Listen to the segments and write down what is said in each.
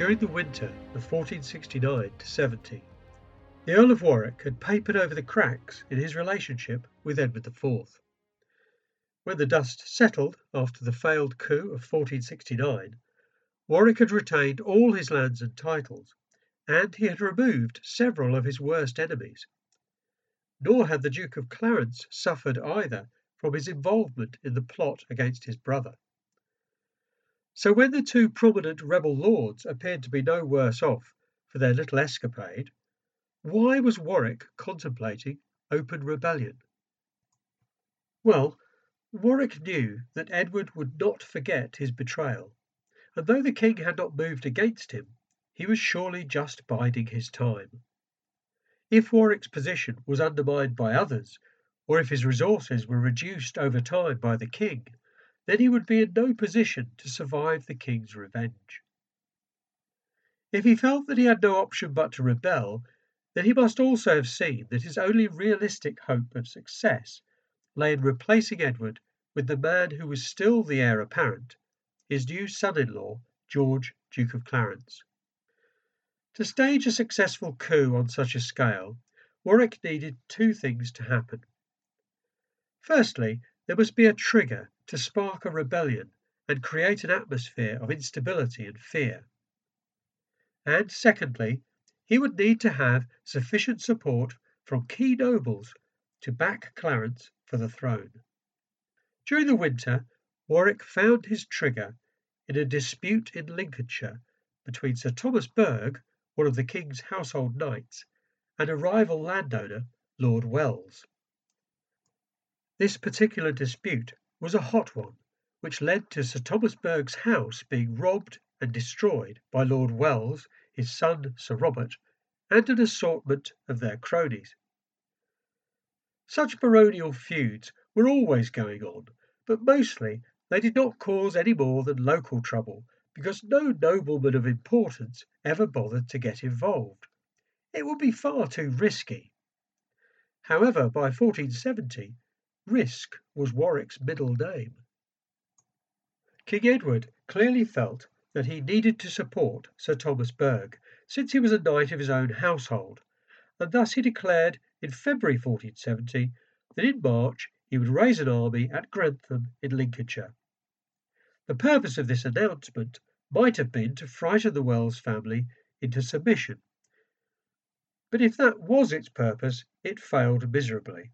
during the winter of 1469 70, the Earl of Warwick had papered over the cracks in his relationship with Edward IV. When the dust settled after the failed coup of 1469, Warwick had retained all his lands and titles, and he had removed several of his worst enemies. Nor had the Duke of Clarence suffered either from his involvement in the plot against his brother. So when the two prominent rebel lords appeared to be no worse off for their little escapade, why was Warwick contemplating open rebellion? Well, Warwick knew that Edward would not forget his betrayal, and though the king had not moved against him, he was surely just biding his time. If Warwick's position was undermined by others, or if his resources were reduced over time by the king, then he would be in no position to survive the king's revenge. If he felt that he had no option but to rebel, then he must also have seen that his only realistic hope of success lay in replacing Edward with the man who was still the heir apparent, his new son in law, George, Duke of Clarence. To stage a successful coup on such a scale, Warwick needed two things to happen. Firstly, there must be a trigger to spark a rebellion and create an atmosphere of instability and fear. And secondly, he would need to have sufficient support from key nobles to back Clarence for the throne. During the winter, Warwick found his trigger in a dispute in Lincolnshire between Sir Thomas Burgh, one of the king's household knights, and a rival landowner, Lord Welles. This particular dispute was a hot one, which led to Sir Thomas Burgh's house being robbed and destroyed by Lord Welles, his son Sir Robert, and an assortment of their cronies. Such baronial feuds were always going on, but mostly they did not cause any more than local trouble because no nobleman of importance ever bothered to get involved. It would be far too risky. However, by 1470, risk was Warwick's middle name. King Edward clearly felt that he needed to support Sir Thomas Burgh, since he was a knight of his own household, and thus he declared in February 1470 that in March he would raise an army at Grantham in Lincolnshire. The purpose of this announcement might have been to frighten the Welles family into submission. But if that was its purpose, it failed miserably.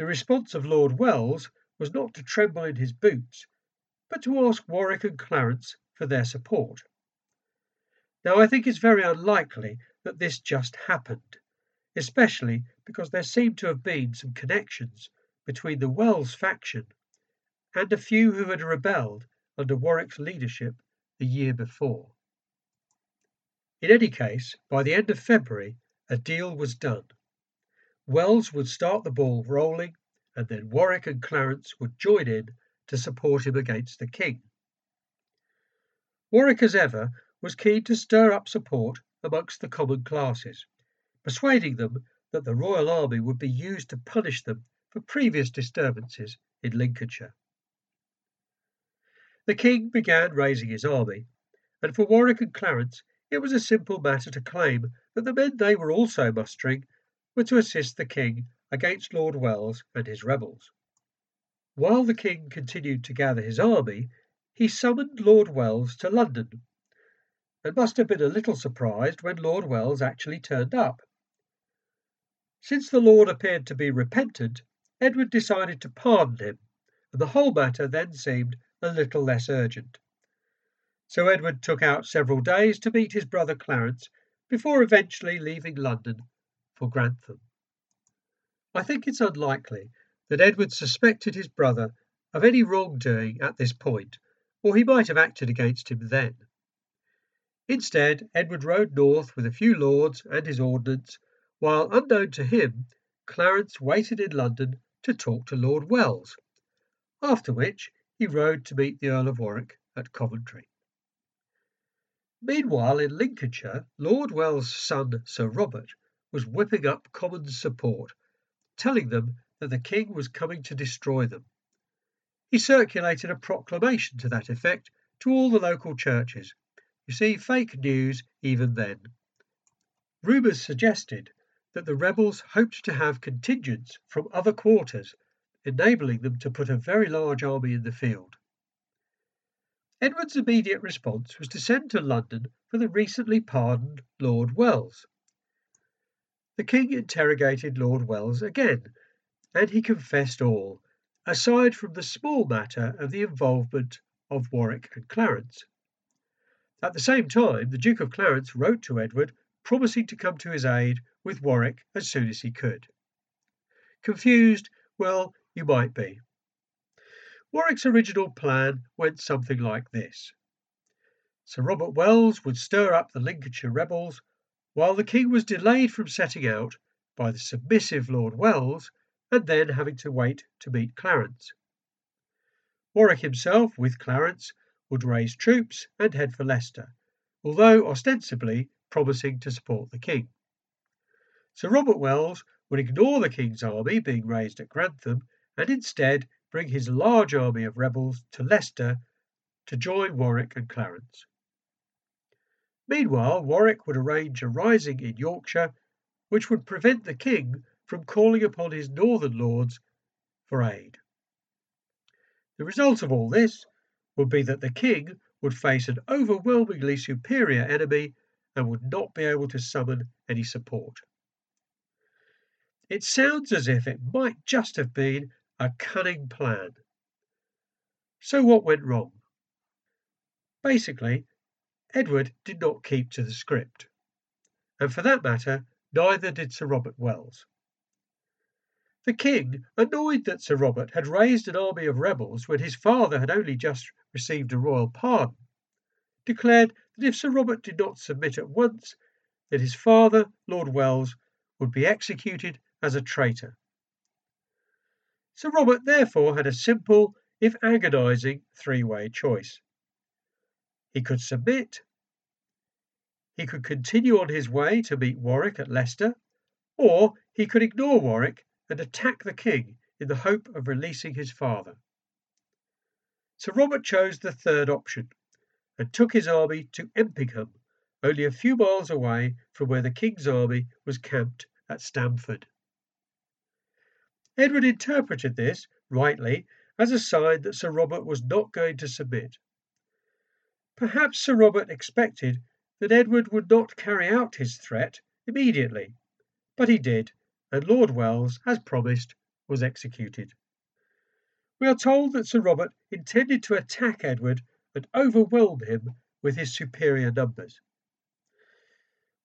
The response of Lord Welles was not to tremble in his boots, but to ask Warwick and Clarence for their support. Now I think it's very unlikely that this just happened especially because there seemed to have been some connections between the Welles faction and a few who had rebelled under Warwick's leadership the year before. In any case, by the end of February, a deal was done. Welles would start the ball rolling, and then Warwick and Clarence would join in to support him against the king. Warwick, as ever, was keen to stir up support amongst the common classes persuading them that the royal army would be used to punish them for previous disturbances in Lincolnshire. The king began raising his army, and for Warwick and Clarence it was a simple matter to claim that the men they were also mustering were to assist the king against Lord Welles and his rebels. While the king continued to gather his army, he summoned Lord Welles to London, and must have been a little surprised when Lord Welles actually turned up. Since the Lord appeared to be repentant, Edward decided to pardon him, and the whole matter then seemed a little less urgent. So Edward took out several days to meet his brother Clarence before eventually leaving London for Grantham. I think it's unlikely that Edward suspected his brother of any wrongdoing at this point, or he might have acted against him then. Instead, Edward rode north with a few lords and his ordnance while unknown to him, Clarence waited in London to talk to Lord Welles, after which he rode to meet the Earl of Warwick at Coventry. Meanwhile, in Lincolnshire, Lord Welles' son Sir Robert was whipping up Commons support, telling them that the king was coming to destroy them. He circulated a proclamation to that effect to all the local churches, You see, fake news even then. Rumours suggested that the rebels hoped to have contingents from other quarters, enabling them to put a very large army in the field. Edward's immediate response was to send to London for the recently pardoned Lord Welles. The king interrogated Lord Welles again, and he confessed all, aside from the small matter of the involvement of Warwick and Clarence. At the same time, the Duke of Clarence wrote to Edward promising to come to his aid with Warwick as soon as he could. Confused? Well, you might be. Warwick's original plan went something like this. Sir Robert Welles would stir up the Lincolnshire rebels, while the king was delayed from setting out by the submissive Lord Welles, and then having to wait to meet Clarence. Warwick himself, with Clarence, would raise troops and head for Leicester, although ostensibly promising to support the king. Sir Robert Welles would ignore the king's army being raised at Grantham and instead bring his large army of rebels to Leicester to join Warwick and Clarence. Meanwhile, Warwick would arrange a rising in Yorkshire which would prevent the king from calling upon his northern lords for aid. The result of all this would be that the king would face an overwhelmingly superior enemy and would not be able to summon any support. It sounds as if it might just have been a cunning plan. So what went wrong? Basically, Edward did not keep to the script. And for that matter, neither did Sir Robert Welles. The king, annoyed that Sir Robert had raised an army of rebels when his father had only just received a royal pardon, declared that if Sir Robert did not submit at once, then his father, Lord Welles, would be executed as a traitor. Sir Robert therefore had a simple, if agonizing, three way choice. He could submit, he could continue on his way to meet Warwick at Leicester, or he could ignore Warwick and attack the king in the hope of releasing his father. Sir Robert chose the third option and took his army to Empingham, only a few miles away from where the king's army was camped at Stamford. Edward interpreted this, rightly, as a sign that Sir Robert was not going to submit. Perhaps Sir Robert expected that Edward would not carry out his threat immediately, but he did, and Lord Welles, as promised, was executed. We are told that Sir Robert intended to attack Edward and overwhelm him with his superior numbers.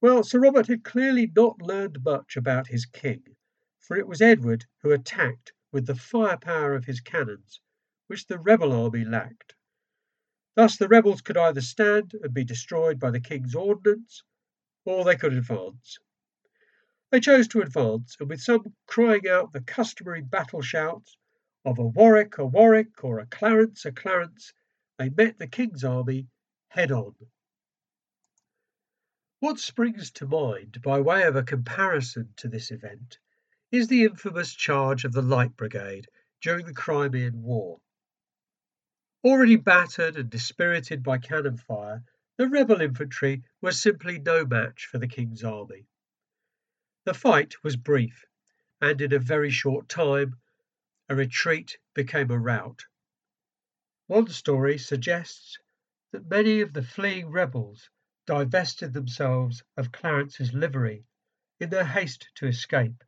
Well, Sir Robert had clearly not learned much about his king, for it was Edward who attacked with the firepower of his cannons, which the rebel army lacked. Thus the rebels could either stand and be destroyed by the king's ordnance, or they could advance. They chose to advance, and with some crying out the customary battle shouts of a Warwick, a Warwick, or a Clarence, a Clarence, they met the king's army head on. What springs to mind by way of a comparison to this event is the infamous charge of the Light Brigade during the Crimean War. Already battered and dispirited by cannon fire, the rebel infantry were simply no match for the King's army. The fight was brief, and in a very short time, a retreat became a rout. One story suggests that many of the fleeing rebels divested themselves of Clarence's livery in their haste to escape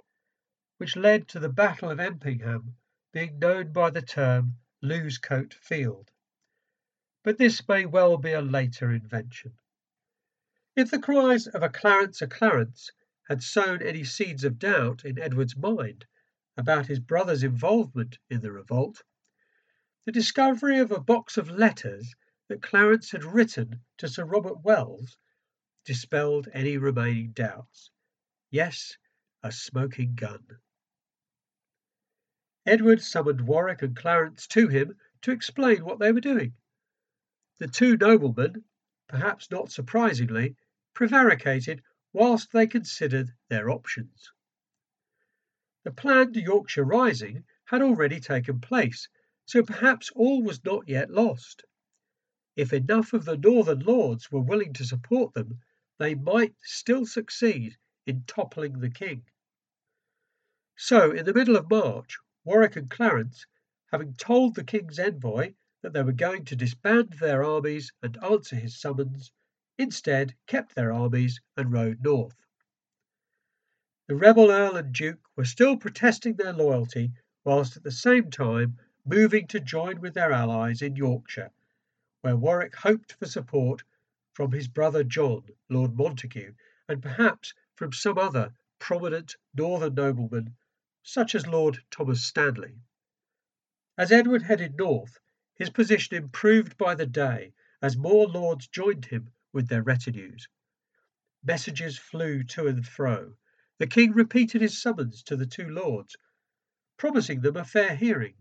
which led to the Battle of Empingham being known by the term Losecoat Field. But this may well be a later invention. If the cries of a Clarence a Clarence had sown any seeds of doubt in Edward's mind about his brother's involvement in the revolt, the discovery of a box of letters that Clarence had written to Sir Robert Welles dispelled any remaining doubts. Yes, a smoking gun. Edward summoned Warwick and Clarence to him to explain what they were doing. The two noblemen, perhaps not surprisingly, prevaricated whilst they considered their options. The planned Yorkshire Rising had already taken place, so perhaps all was not yet lost. if enough of the northern lords were willing to support them, they might still succeed in toppling the king. So, in the middle of March, Warwick and Clarence, having told the king's envoy that they were going to disband their armies and answer his summons, instead kept their armies and rode north. The rebel earl and duke were still protesting their loyalty, whilst at the same time moving to join with their allies in Yorkshire where Warwick hoped for support from his brother John, Lord Montague, and perhaps from some other prominent northern nobleman, such as Lord Thomas Stanley. As Edward headed north, his position improved by the day as more lords joined him with their retinues. Messages flew to and fro. The king repeated his summons to the two lords, promising them a fair hearing.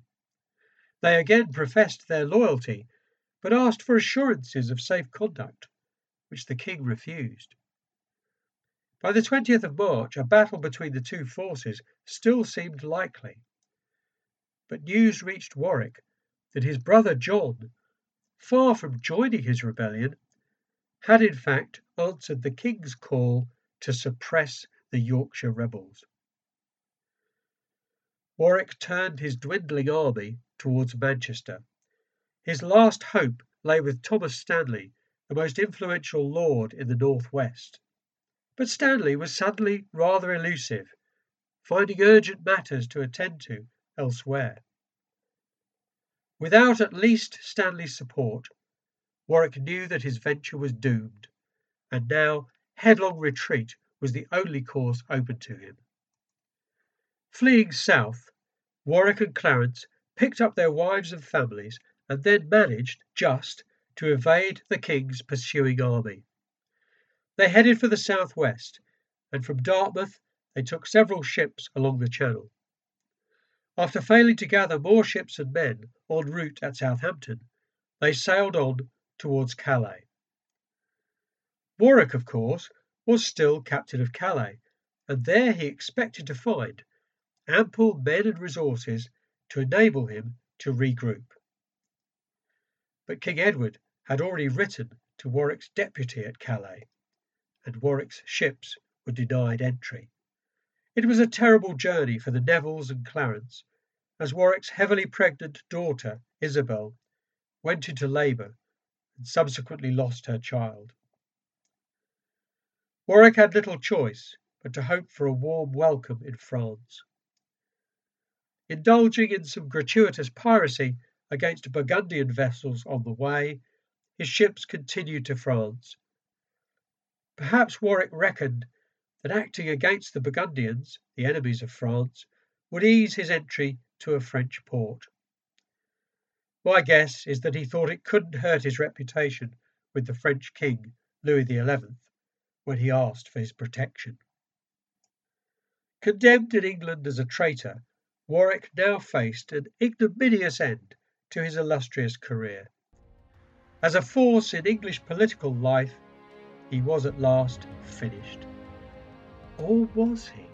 They again professed their loyalty but asked for assurances of safe conduct, which the king refused. By the 20th of March, a battle between the two forces still seemed likely. But news reached Warwick that his brother John, far from joining his rebellion, had in fact answered the king's call to suppress the Yorkshire rebels. Warwick turned his dwindling army towards Manchester his last hope lay with Thomas Stanley, the most influential lord in the North West. But Stanley was suddenly rather elusive, finding urgent matters to attend to elsewhere. Without at least Stanley's support, Warwick knew that his venture was doomed, and now headlong retreat was the only course open to him. Fleeing south, Warwick and Clarence picked up their wives and families and then managed just to evade the king's pursuing army. They headed for the southwest, and from Dartmouth they took several ships along the Channel. After failing to gather more ships and men en route at Southampton, they sailed on towards Calais. Warwick, of course, was still captain of Calais, and there he expected to find ample men and resources to enable him to regroup. But King Edward had already written to Warwick's deputy at Calais, and Warwick's ships were denied entry. It was a terrible journey for the Nevilles and Clarence, as Warwick's heavily pregnant daughter, Isabel, went into labour and subsequently lost her child. Warwick had little choice but to hope for a warm welcome in France. Indulging in some gratuitous piracy, against Burgundian vessels on the way, his ships continued to France. Perhaps Warwick reckoned that acting against the Burgundians, the enemies of France, would ease his entry to a French port. My guess is that he thought it couldn't hurt his reputation with the French king, Louis XI, when he asked for his protection. Condemned in England as a traitor, Warwick now faced an ignominious end to his illustrious career. As a force in English political life, he was at last finished. Or was he?